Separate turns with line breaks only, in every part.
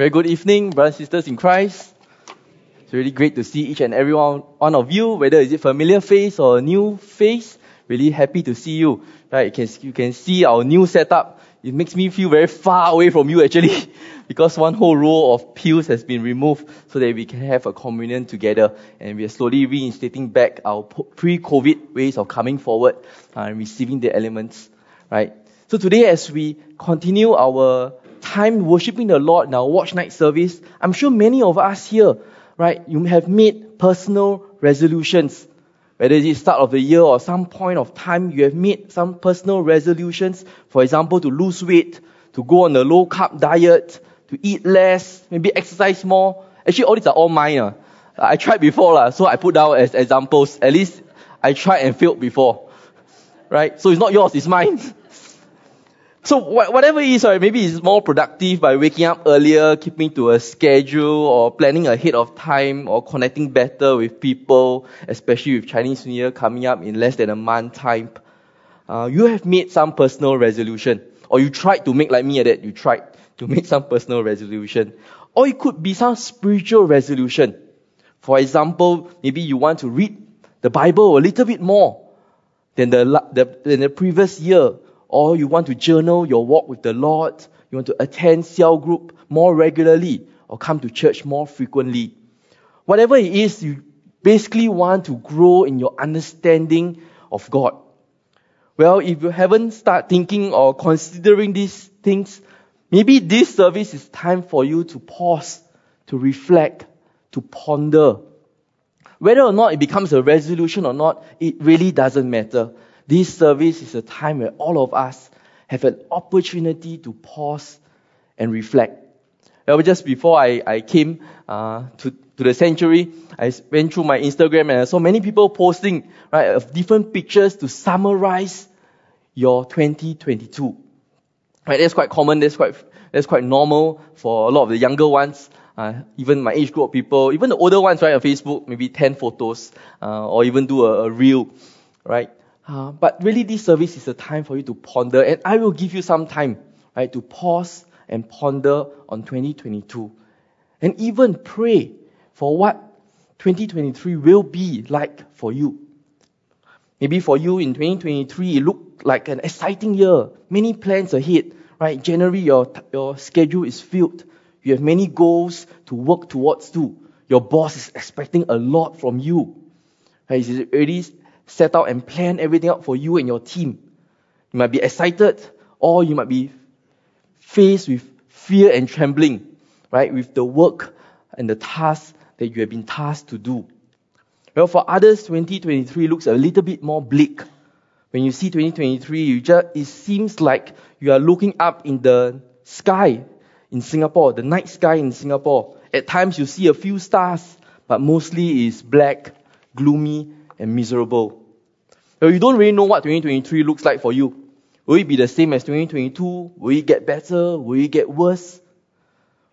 Very good evening, brothers and sisters in Christ. It's really great to see each and every one, one of you, whether is it familiar face or a new face. Really happy to see you. Right, you can, you can see our new setup. It makes me feel very far away from you actually, because one whole row of pews has been removed so that we can have a communion together. And we are slowly reinstating back our pre-COVID ways of coming forward uh, and receiving the elements. Right. So today, as we continue our time worshiping the Lord in our watch night service, I'm sure many of us here, right, you have made personal resolutions. Whether it is start of the year or some point of time, you have made some personal resolutions. For example, to lose weight, to go on a low carb diet, to eat less, maybe exercise more. Actually, all these are all mine. Uh. I tried before, uh, so I put down as examples. At least I tried and failed before. Right? So it's not yours, it's mine. So whatever it is, right, maybe it's more productive by waking up earlier, keeping to a schedule, or planning ahead of time, or connecting better with people, especially with Chinese New Year coming up in less than a month time. Uh, you have made some personal resolution, or you tried to make like me at that. You tried to make some personal resolution, or it could be some spiritual resolution. For example, maybe you want to read the Bible a little bit more than the, the, than the previous year or you want to journal your walk with the Lord, you want to attend cell group more regularly, or come to church more frequently. Whatever it is, you basically want to grow in your understanding of God. Well, if you haven't started thinking or considering these things, maybe this service is time for you to pause, to reflect, to ponder. Whether or not it becomes a resolution or not, it really doesn't matter. This service is a time where all of us have an opportunity to pause and reflect. Well, just before I, I came uh, to, to the sanctuary, I went through my Instagram and I saw many people posting right, of different pictures to summarize your 2022. Right, that's quite common, that's quite, that's quite normal for a lot of the younger ones. Uh, even my age group of people, even the older ones, right, on Facebook, maybe 10 photos, uh, or even do a, a reel, right? Uh, but really, this service is a time for you to ponder, and I will give you some time, right, to pause and ponder on 2022, and even pray for what 2023 will be like for you. Maybe for you in 2023, it looked like an exciting year, many plans ahead, right? January, your your schedule is filled. You have many goals to work towards too. Your boss is expecting a lot from you. Right? He's already set out and plan everything out for you and your team. You might be excited or you might be faced with fear and trembling, right? With the work and the task that you have been tasked to do. Well, for others, 2023 looks a little bit more bleak. When you see 2023, you just, it seems like you are looking up in the sky in Singapore, the night sky in Singapore. At times you see a few stars, but mostly it's black, gloomy, and miserable. Well, you don't really know what 2023 looks like for you. Will it be the same as 2022? Will it get better? Will it get worse?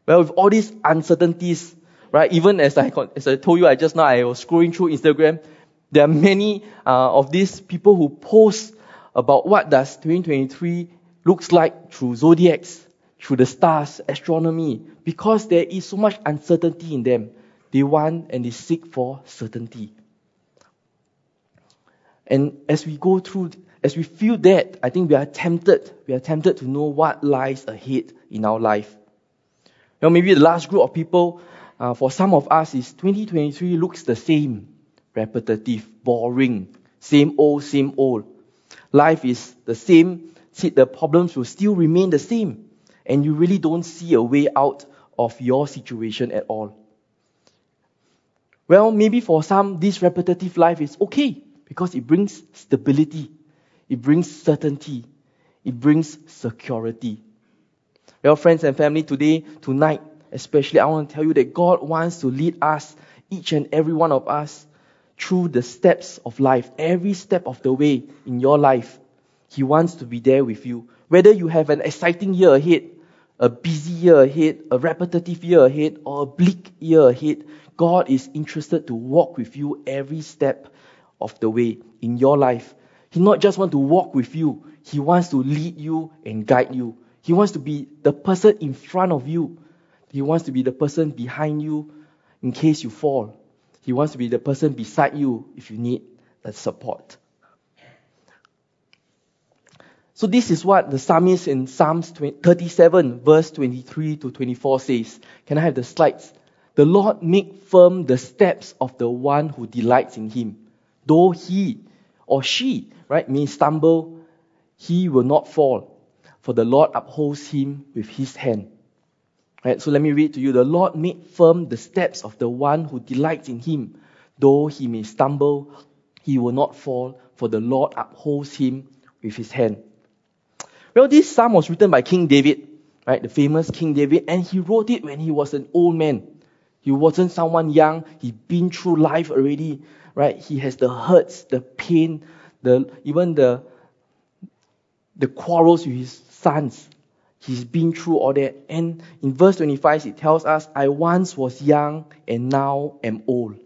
Well, with all these uncertainties, right, even as I, as I told you I just now, I was scrolling through Instagram, there are many uh, of these people who post about what does 2023 looks like through zodiacs, through the stars, astronomy, because there is so much uncertainty in them. They want and they seek for certainty. And as we go through, as we feel that, I think we are tempted, we are tempted to know what lies ahead in our life. Well, maybe the last group of people, uh, for some of us, is 2023 looks the same, repetitive, boring, same old, same old. Life is the same, the problems will still remain the same, and you really don't see a way out of your situation at all. Well, maybe for some, this repetitive life is okay because it brings stability, it brings certainty, it brings security. Well, friends and family, today, tonight, especially, I want to tell you that God wants to lead us, each and every one of us, through the steps of life, every step of the way in your life. He wants to be there with you. Whether you have an exciting year ahead, a busy year ahead, a repetitive year ahead, or a bleak year ahead, God is interested to walk with you every step of the way in your life. He not just want to walk with you, he wants to lead you and guide you. He wants to be the person in front of you He wants to be the person behind you in case you fall. He wants to be the person beside you if you need that support. So this is what the psalmist in Psalms 37 verse 23 to 24 says. Can I have the slides? The Lord make firm the steps of the one who delights in him. Though he or she, right, may stumble, he will not fall, for the Lord upholds him with his hand. Right, so let me read to you. The Lord made firm the steps of the one who delights in him. Though he may stumble, he will not fall, for the Lord upholds him with his hand. Well, this psalm was written by King David, right? The famous King David, and he wrote it when he was an old man. He wasn't someone young. He'd been through life already, right? He has the hurts, the pain, the even the the quarrels with his sons. He's been through all that. And in verse 25, it tells us, I once was young and now am old.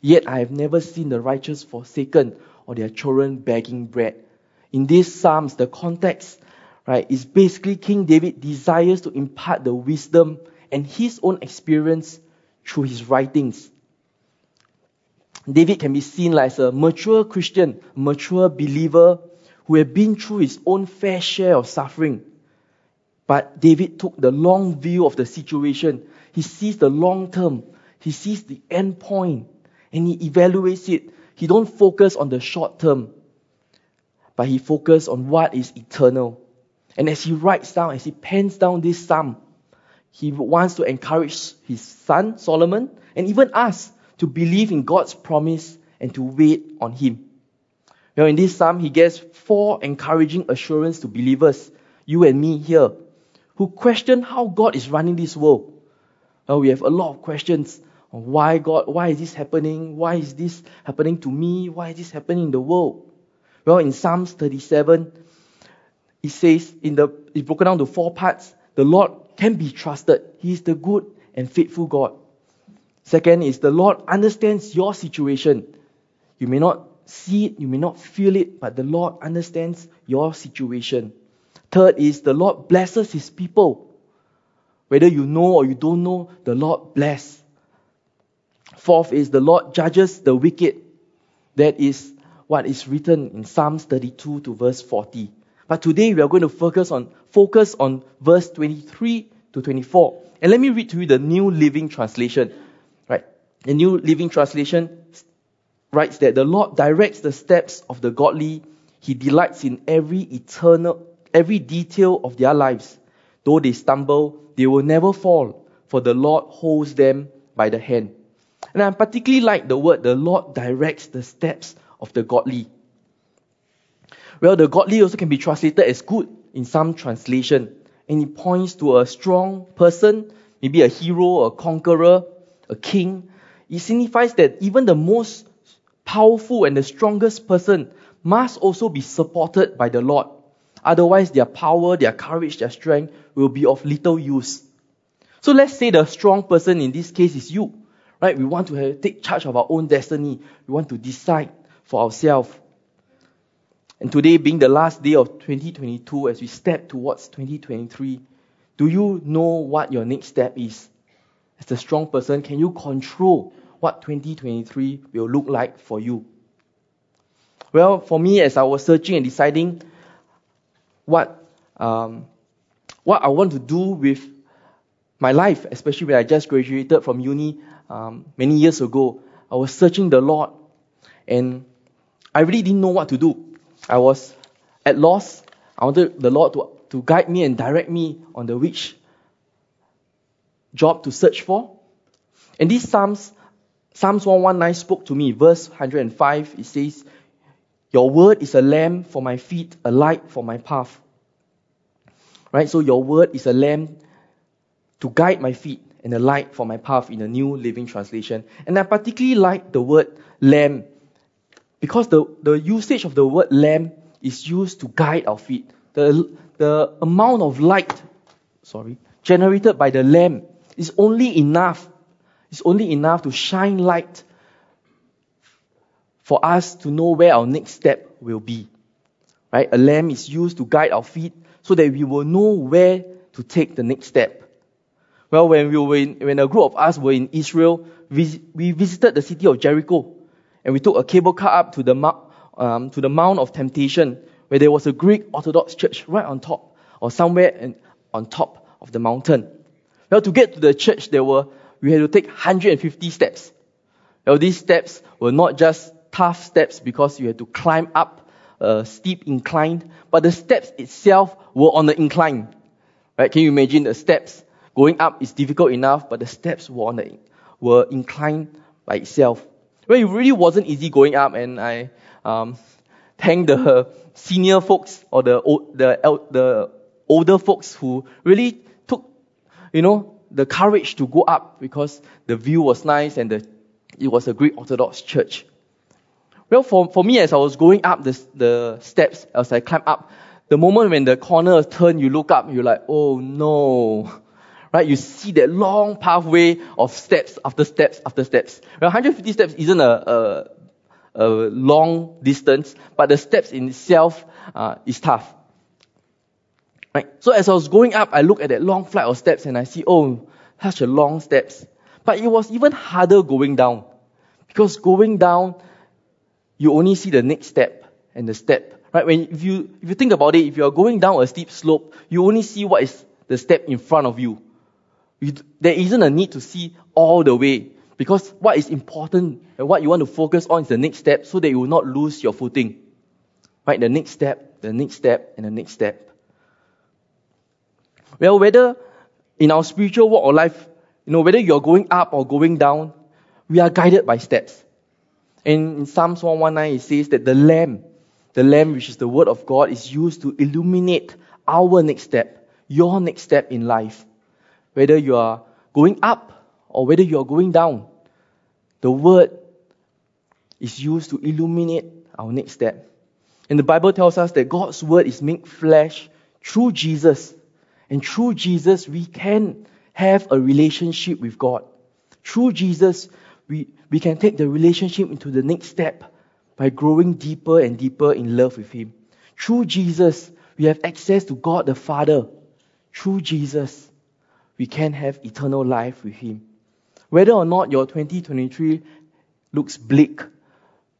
Yet I have never seen the righteous forsaken or their children begging bread. In these Psalms, the context right, is basically King David desires to impart the wisdom and his own experience through his writings. David can be seen as a mature Christian, mature believer who had been through his own fair share of suffering. But David took the long view of the situation. He sees the long term. He sees the end point and he evaluates it. He don't focus on the short term, but he focuses on what is eternal. And as he writes down, as he pens down this psalm, he wants to encourage his son Solomon and even us to believe in God's promise and to wait on him. Well, in this psalm, he gives four encouraging assurance to believers, you and me here, who question how God is running this world. Well, we have a lot of questions on why God, why is this happening? Why is this happening to me? Why is this happening in the world? Well, in Psalms 37, it says in the it's broken down to four parts. The Lord can be trusted. He is the good and faithful God. Second is the Lord understands your situation. You may not see it, you may not feel it, but the Lord understands your situation. Third is the Lord blesses his people. Whether you know or you don't know, the Lord bless. Fourth is the Lord judges the wicked. That is what is written in Psalms 32 to verse 40. But today we are going to focus on focus on verse 23 to 24. And let me read to you the New Living Translation. Right? The New Living Translation writes that the Lord directs the steps of the godly. He delights in every eternal every detail of their lives. Though they stumble, they will never fall, for the Lord holds them by the hand. And I particularly like the word the Lord directs the steps of the godly. Well, the godly also can be translated as good in some translation. And it points to a strong person, maybe a hero, a conqueror, a king. It signifies that even the most powerful and the strongest person must also be supported by the Lord. Otherwise, their power, their courage, their strength will be of little use. So let's say the strong person in this case is you, right? We want to take charge of our own destiny. We want to decide for ourselves. And today being the last day of 2022, as we step towards 2023, do you know what your next step is? As a strong person, can you control what 2023 will look like for you? Well, for me, as I was searching and deciding what um, what I want to do with my life, especially when I just graduated from uni um, many years ago, I was searching the Lord, and I really didn't know what to do. I was at loss. I wanted the Lord to, to guide me and direct me on the which job to search for. And these Psalms, Psalms 119 spoke to me. Verse 105, it says, Your word is a lamp for my feet, a light for my path. Right? So your word is a lamp to guide my feet and a light for my path in the New Living Translation. And I particularly like the word lamp because the, the usage of the word lamp is used to guide our feet. The, the amount of light, sorry, generated by the lamp is only enough. It's only enough to shine light for us to know where our next step will be. Right? A lamp is used to guide our feet so that we will know where to take the next step. Well, when we were in, when a group of us were in Israel, we, we visited the city of Jericho, and we took a cable car up to the um, to the Mount of Temptation, where there was a Greek Orthodox church right on top, or somewhere in, on top of the mountain. Well, to get to the church, there were we had to take 150 steps. Well, these steps were not just tough steps because you had to climb up a steep incline, but the steps itself were on the incline. Right? Can you imagine the steps going up is difficult enough, but the steps were on the were inclined by itself. Well, it really wasn't easy going up, and I um, thank the senior folks or the the the older folks who really took, you know, the courage to go up because the view was nice and the, it was a Greek Orthodox church. Well, for, for me, as I was going up the, the steps, as I climbed up, the moment when the corner turned, you look up, you're like, oh no. Right? You see that long pathway of steps after steps after steps. Well, 150 steps isn't a, a, a long distance, but the steps in itself uh, is tough. Right? So as I was going up, I look at that long flight of steps and I see, oh, such a long steps. But it was even harder going down. Because going down, you only see the next step and the step. Right? When if you if you think about it, if you are going down a steep slope, you only see what is the step in front of you. There isn't a need to see all the way. Because what is important and what you want to focus on is the next step so that you will not lose your footing. Right? The next step, the next step, and the next step. Well, whether in our spiritual walk or life, you know, whether you're going up or going down, we are guided by steps. And in Psalms 119, it says that the lamb, the lamb, which is the word of God, is used to illuminate our next step, your next step in life. Whether you are going up or whether you are going down, the word is used to illuminate our next step. And the Bible tells us that God's word is made flesh through Jesus. And through Jesus, we can have a relationship with God. Through Jesus, we, we can take the relationship into the next step by growing deeper and deeper in love with Him. Through Jesus, we have access to God the Father. Through Jesus, we can have eternal life with Him. Whether or not your 2023 looks bleak,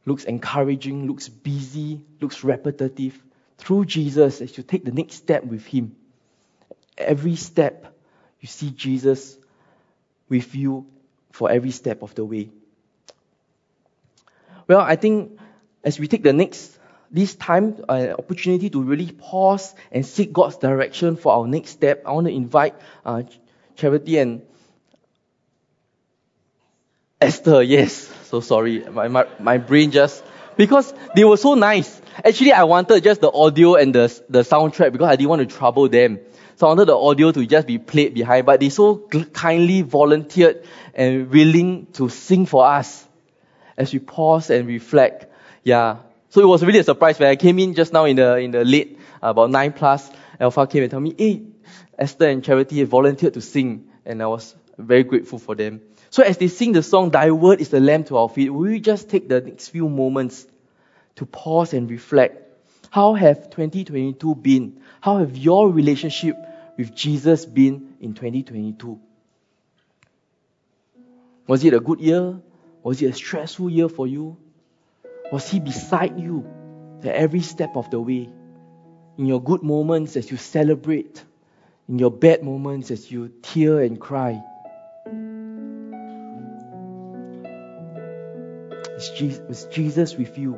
looks encouraging, looks busy, looks repetitive, through Jesus, as you take the next step with Him, every step you see Jesus with you for every step of the way. Well, I think as we take the next this time uh, opportunity to really pause and seek God's direction for our next step, I want to invite uh, Charity and Esther. Yes, so sorry, my, my my brain just because they were so nice. Actually, I wanted just the audio and the the soundtrack because I didn't want to trouble them. So I wanted the audio to just be played behind, but they so kindly volunteered and willing to sing for us as we pause and reflect. Yeah. So it was really a surprise when I came in just now in the, in the late, about nine plus, Alpha came and told me, hey, Esther and Charity volunteered to sing. And I was very grateful for them. So as they sing the song, Thy Word is the lamp to our feet, will we just take the next few moments to pause and reflect? How have 2022 been? How have your relationship with Jesus been in 2022? Was it a good year? Was it a stressful year for you? Was He beside you at every step of the way? In your good moments as you celebrate, in your bad moments as you tear and cry. Is Jesus with you?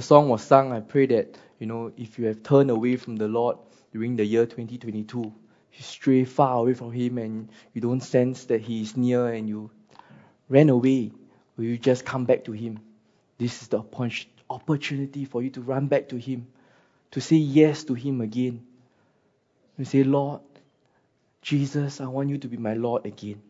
Song was sung, I pray that, you know, if you have turned away from the Lord during the year 2022, you stray far away from Him and you don't sense that He is near and you ran away, will you just come back to Him? This is the opportunity for you to run back to Him, to say yes to Him again. You say, Lord, Jesus, I want you to be my Lord again.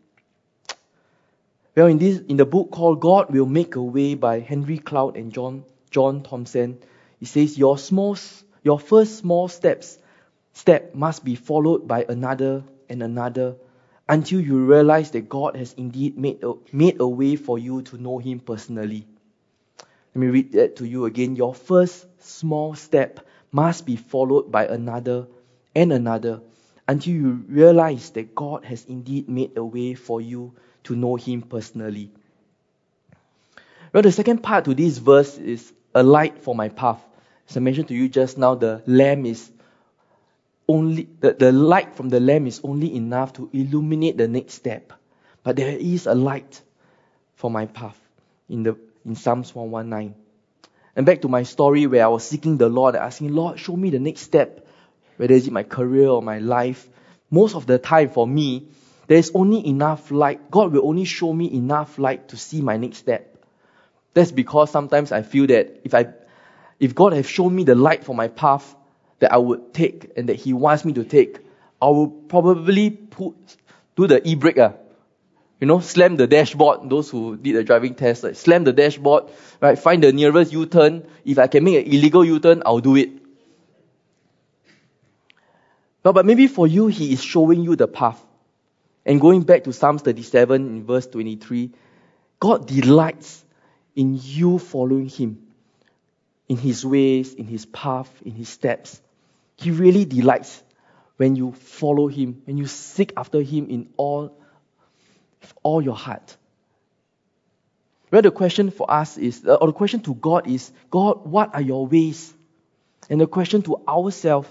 Well, in this in the book called God Will Make a Way by Henry Cloud and John John Townsend. He says, Your small, your first small steps step must be followed by another and another until you realize that God has indeed made a, made a way for you to know Him personally. Let me read that to you again. Your first small step must be followed by another and another until you realize that God has indeed made a way for you to know Him personally. Well, the second part to this verse is a light for my path. As I mentioned to you just now, the lamp is only the, the light from the lamp is only enough to illuminate the next step. But there is a light for my path in the in Psalms 119. And back to my story where I was seeking the Lord, asking, Lord, show me the next step, whether it's my career or my life. Most of the time for me, there's only enough light. God will only show me enough light to see my next step. That's because sometimes I feel that if I, if God has shown me the light for my path that I would take and that He wants me to take, I will probably put, do the e-brake, uh, you know, slam the dashboard. Those who did the driving test, like slam the dashboard, right? Find the nearest U-turn. If I can make an illegal U-turn, I'll do it. But, but maybe for you, He is showing you the path. And going back to Psalms 37 in verse 23, God delights in you following Him, in His ways, in His path, in His steps. He really delights when you follow Him, when you seek after Him in all, all your heart. Well, the question for us is, uh, or the question to God is, God, what are your ways? And the question to ourselves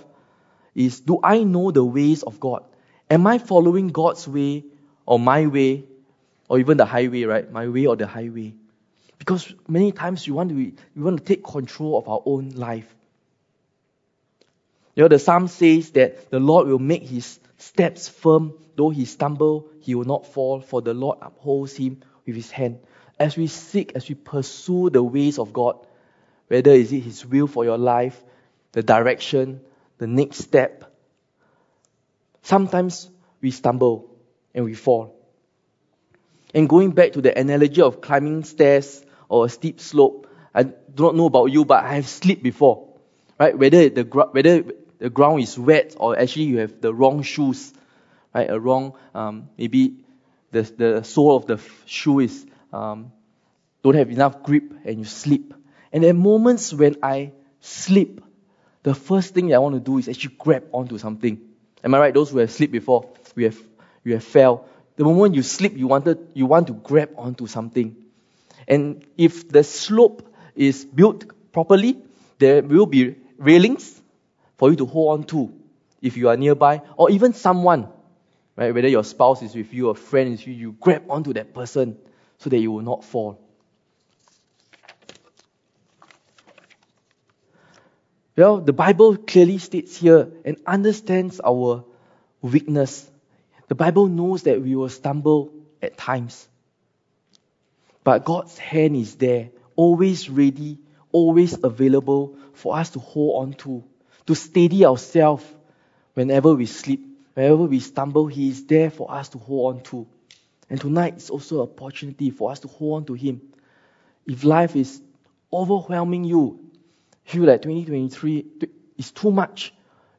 is, do I know the ways of God? Am I following God's way or my way, or even the highway, right? My way or the highway? Because many times we want to, we want to take control of our own life. You know, the psalm says that the Lord will make his steps firm. Though he stumble, he will not fall, for the Lord upholds him with his hand. As we seek, as we pursue the ways of God, whether is it his will for your life, the direction, the next step, sometimes we stumble and we fall. And going back to the analogy of climbing stairs or a steep slope. I do not know about you, but I have slipped before, right? Whether the whether the ground is wet or actually you have the wrong shoes, right? A wrong um, maybe the the sole of the shoe is um, don't have enough grip and you slip. And are moments when I slip, the first thing I want to do is actually grab onto something. Am I right? Those who have slipped before, we have you have fell. The moment you slip, you wanted you want to grab onto something. And if the slope is built properly, there will be railings for you to hold on to if you are nearby, or even someone, right? Whether your spouse is with you, a friend is with you, you grab onto that person so that you will not fall. Well, the Bible clearly states here and understands our weakness. The Bible knows that we will stumble at times. But God's hand is there, always ready, always available for us to hold on to, to steady ourselves whenever we sleep, whenever we stumble, He is there for us to hold on to. And tonight is also an opportunity for us to hold on to Him. If life is overwhelming you, feel like 2023 is too much,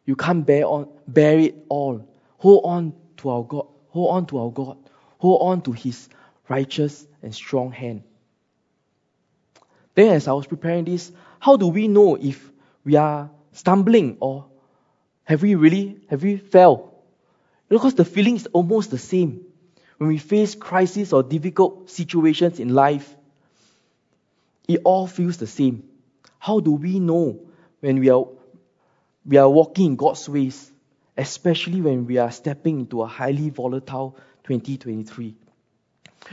you can't bear on bear it all. Hold on to our God. Hold on to our God. Hold on to His righteous and strong hand. Then, as I was preparing this, how do we know if we are stumbling or have we really have we fell? Because the feeling is almost the same when we face crisis or difficult situations in life. It all feels the same. How do we know when we are we are walking in God's ways, especially when we are stepping into a highly volatile 2023?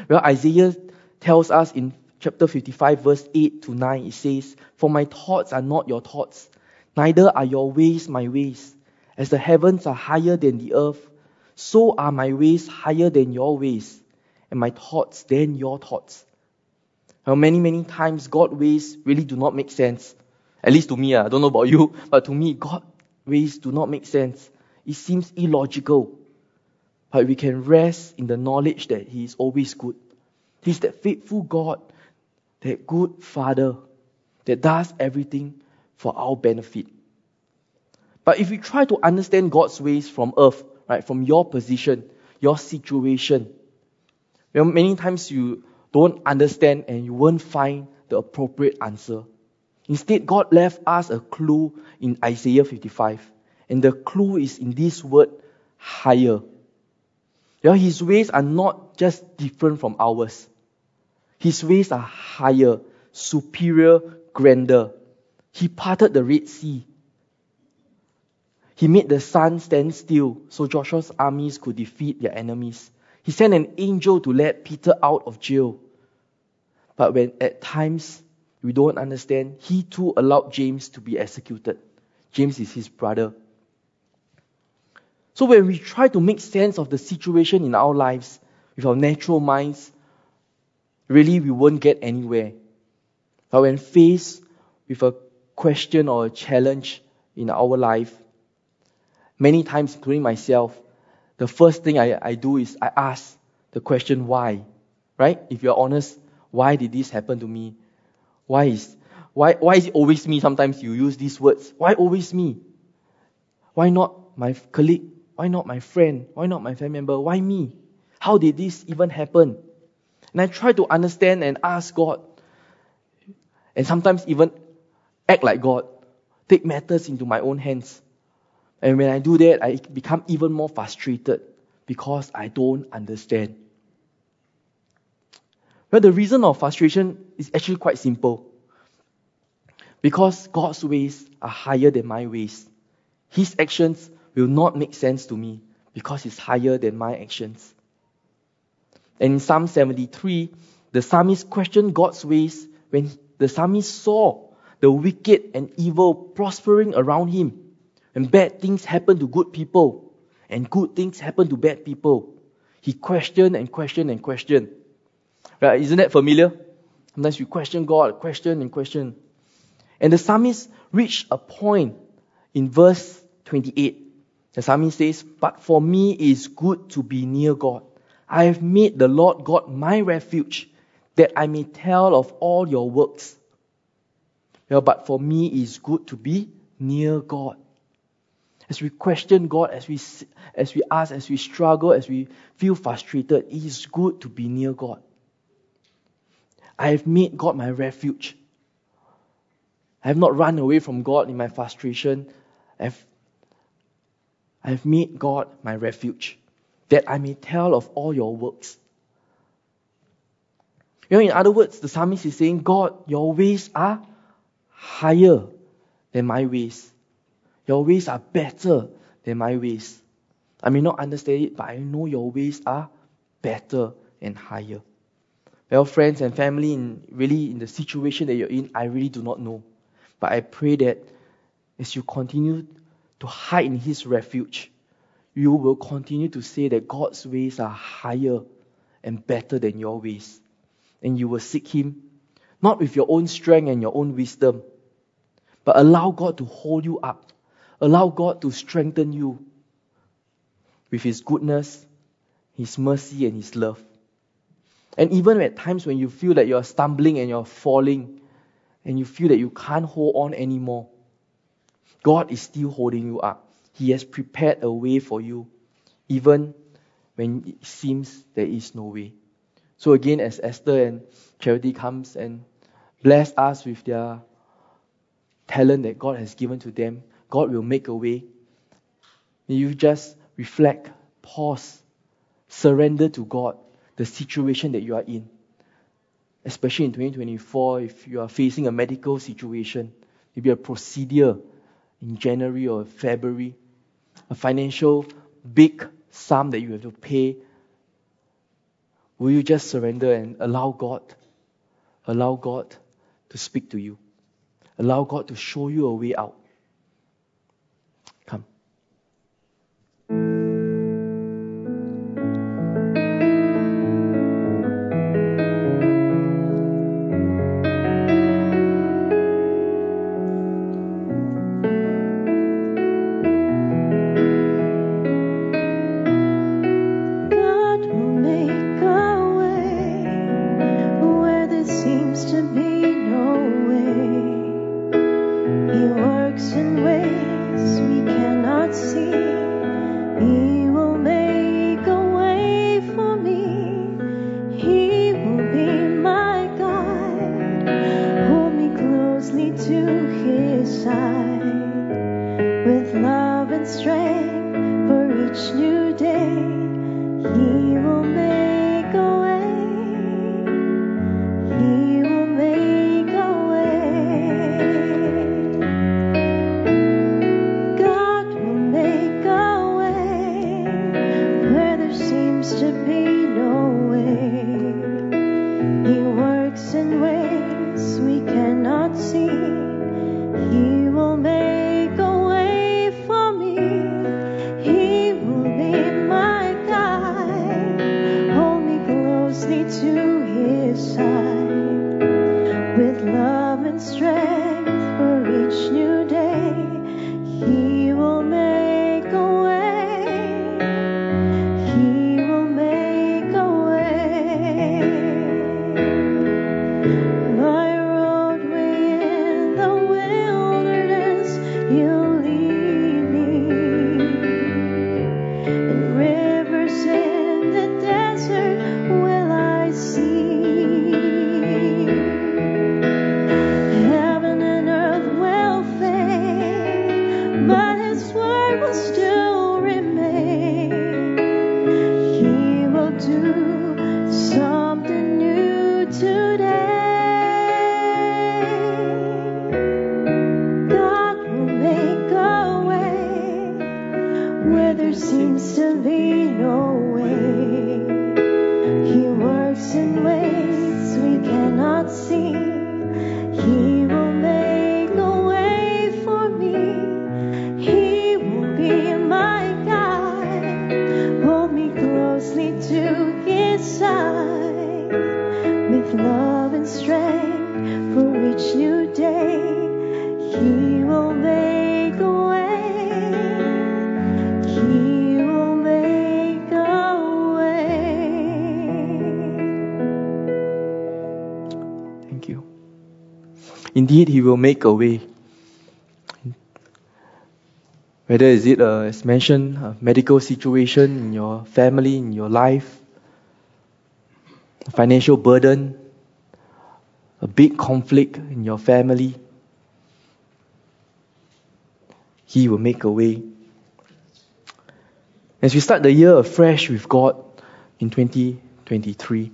Well, Isaiah tells us in chapter 55, verse 8 to 9, it says, For my thoughts are not your thoughts, neither are your ways my ways. As the heavens are higher than the earth, so are my ways higher than your ways, and my thoughts than your thoughts. Now, many, many times, God's ways really do not make sense. At least to me, ah, I don't know about you, but to me, God's ways do not make sense. It seems illogical. But we can rest in the knowledge that He is always good. He's that faithful God, that good Father that does everything for our benefit. But if we try to understand God's ways from earth, right, from your position, your situation, well, many times you don't understand and you won't find the appropriate answer. Instead, God left us a clue in Isaiah 55. And the clue is in this word, higher. Know, his ways are not just different from ours. His ways are higher, superior, grander. He parted the Red Sea. He made the sun stand still so Joshua's armies could defeat their enemies. He sent an angel to let Peter out of jail. But when at times we don't understand, he too allowed James to be executed. James is his brother. So when we try to make sense of the situation in our lives with our natural minds, really we won't get anywhere. But when faced with a question or a challenge in our life, many times, including myself, the first thing I, I do is I ask the question why. Right? If you're honest, why did this happen to me? Why is why why is it always me? Sometimes you use these words. Why always me? Why not my colleague? Why not my friend? Why not my family member? Why me? How did this even happen? And I try to understand and ask God. And sometimes even act like God, take matters into my own hands. And when I do that, I become even more frustrated because I don't understand. Well, the reason of frustration is actually quite simple. Because God's ways are higher than my ways. His actions will not make sense to me because it's higher than my actions. And in Psalm 73, the psalmist questioned God's ways when the psalmist saw the wicked and evil prospering around him. And bad things happen to good people, and good things happen to bad people. He questioned and questioned and questioned. Right? Isn't that familiar? Sometimes we question God, question and question. And the psalmist reached a point in verse 28 the psalmist says, But for me it is good to be near God. I have made the Lord God my refuge, that I may tell of all your works. Well, but for me it is good to be near God. As we question God, as we, as we ask, as we struggle, as we feel frustrated, it is good to be near God. I have made God my refuge. I have not run away from God in my frustration. I have I have made God my refuge, that I may tell of all your works. You know, in other words, the psalmist is saying, God, your ways are higher than my ways. Your ways are better than my ways. I may not understand it, but I know your ways are better and higher.
Well, friends and family, in really in the situation that you're in, I really do not know. But I pray that as you continue to hide in His refuge, you will continue to say that God's ways are higher and better than your ways. And you will seek Him, not with your own strength and your own wisdom, but allow God to hold you up. Allow God to strengthen you with His goodness, His mercy, and His love. And even at times when you feel that you're stumbling and you're falling, and you feel that you can't hold on anymore, God is still holding you up. He has prepared a way for you, even when it seems there is no way. So again, as Esther and Charity comes and bless us with their talent that God has given to them, God will make a way. You just reflect, pause, surrender to God the situation that you are in. Especially in 2024, if you are facing a medical situation, maybe a procedure in January or February, a financial big sum that you have to pay, will you just surrender and allow God, allow God to speak to you? Allow God to show you a way out. Indeed, He will make a way. Whether is it, uh, as mentioned, a medical situation in your family, in your life, a financial burden, a big conflict in your family, He will make a way. As we start the year afresh with God in 2023,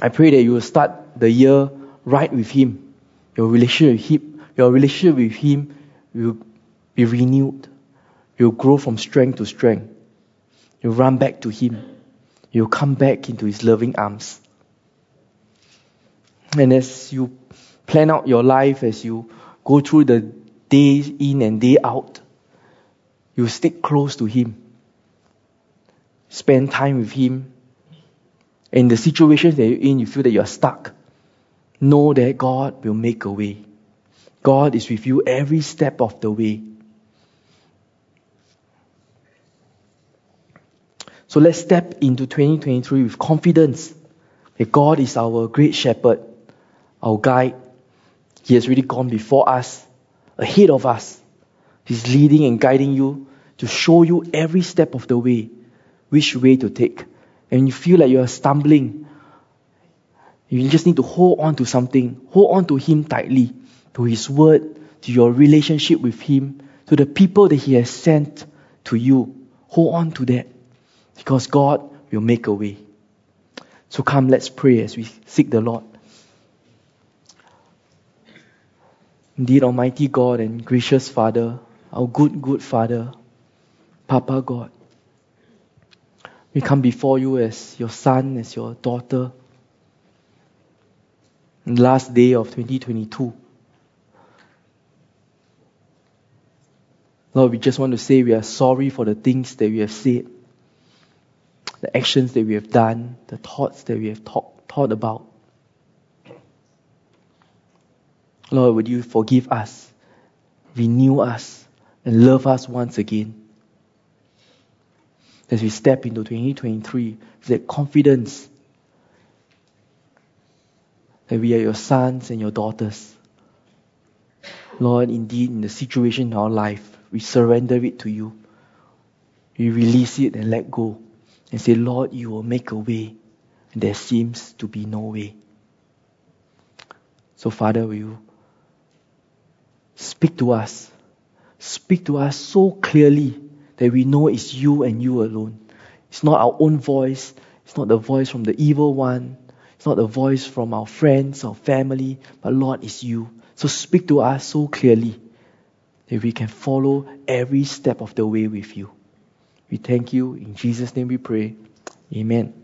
I pray that you will start the year right with Him your relationship with Him, your relationship with Him will be renewed. You'll grow from strength to strength. You'll run back to Him. You'll come back into His loving arms.
And as you plan out your life, as you go through the days in and day out, you stick close to Him. Spend time with Him. In the situations that you're in, you feel that you're stuck. Know that God will make a way. God is with you every step of the way. So let's step into 2023 with confidence that God is our great shepherd, our guide. He has really gone before us, ahead of us. He's leading and guiding you to show you every step of the way, which way to take. And you feel like you're stumbling, you just need to hold on to something. Hold on to Him tightly, to His Word, to your relationship with Him, to the people that He has sent to you. Hold on to that because God will make a way. So come, let's pray as we seek the Lord. Indeed, Almighty God and gracious Father, our good, good Father, Papa God, we come before you as your son, as your daughter, last day of 2022. Lord, we just want to say we are sorry for the things that we have said, the actions that we have done, the thoughts that we have talk, thought about. Lord, would you forgive us, renew us, and love us once again? As we step into 2023 with that confidence that we are your sons and your daughters. Lord, indeed, in the situation in our life, we surrender it to you. We release it and let go and say, Lord, you will make a way. And there seems to be no way. So, Father, will you speak to us? Speak to us so clearly that we know it's you and you alone. It's not our own voice. It's not the voice from the evil one. It's not the voice from our friends or family, but Lord, it's you. So speak to us so clearly that we can follow every step of the way with you. We thank you. In Jesus' name we pray. Amen.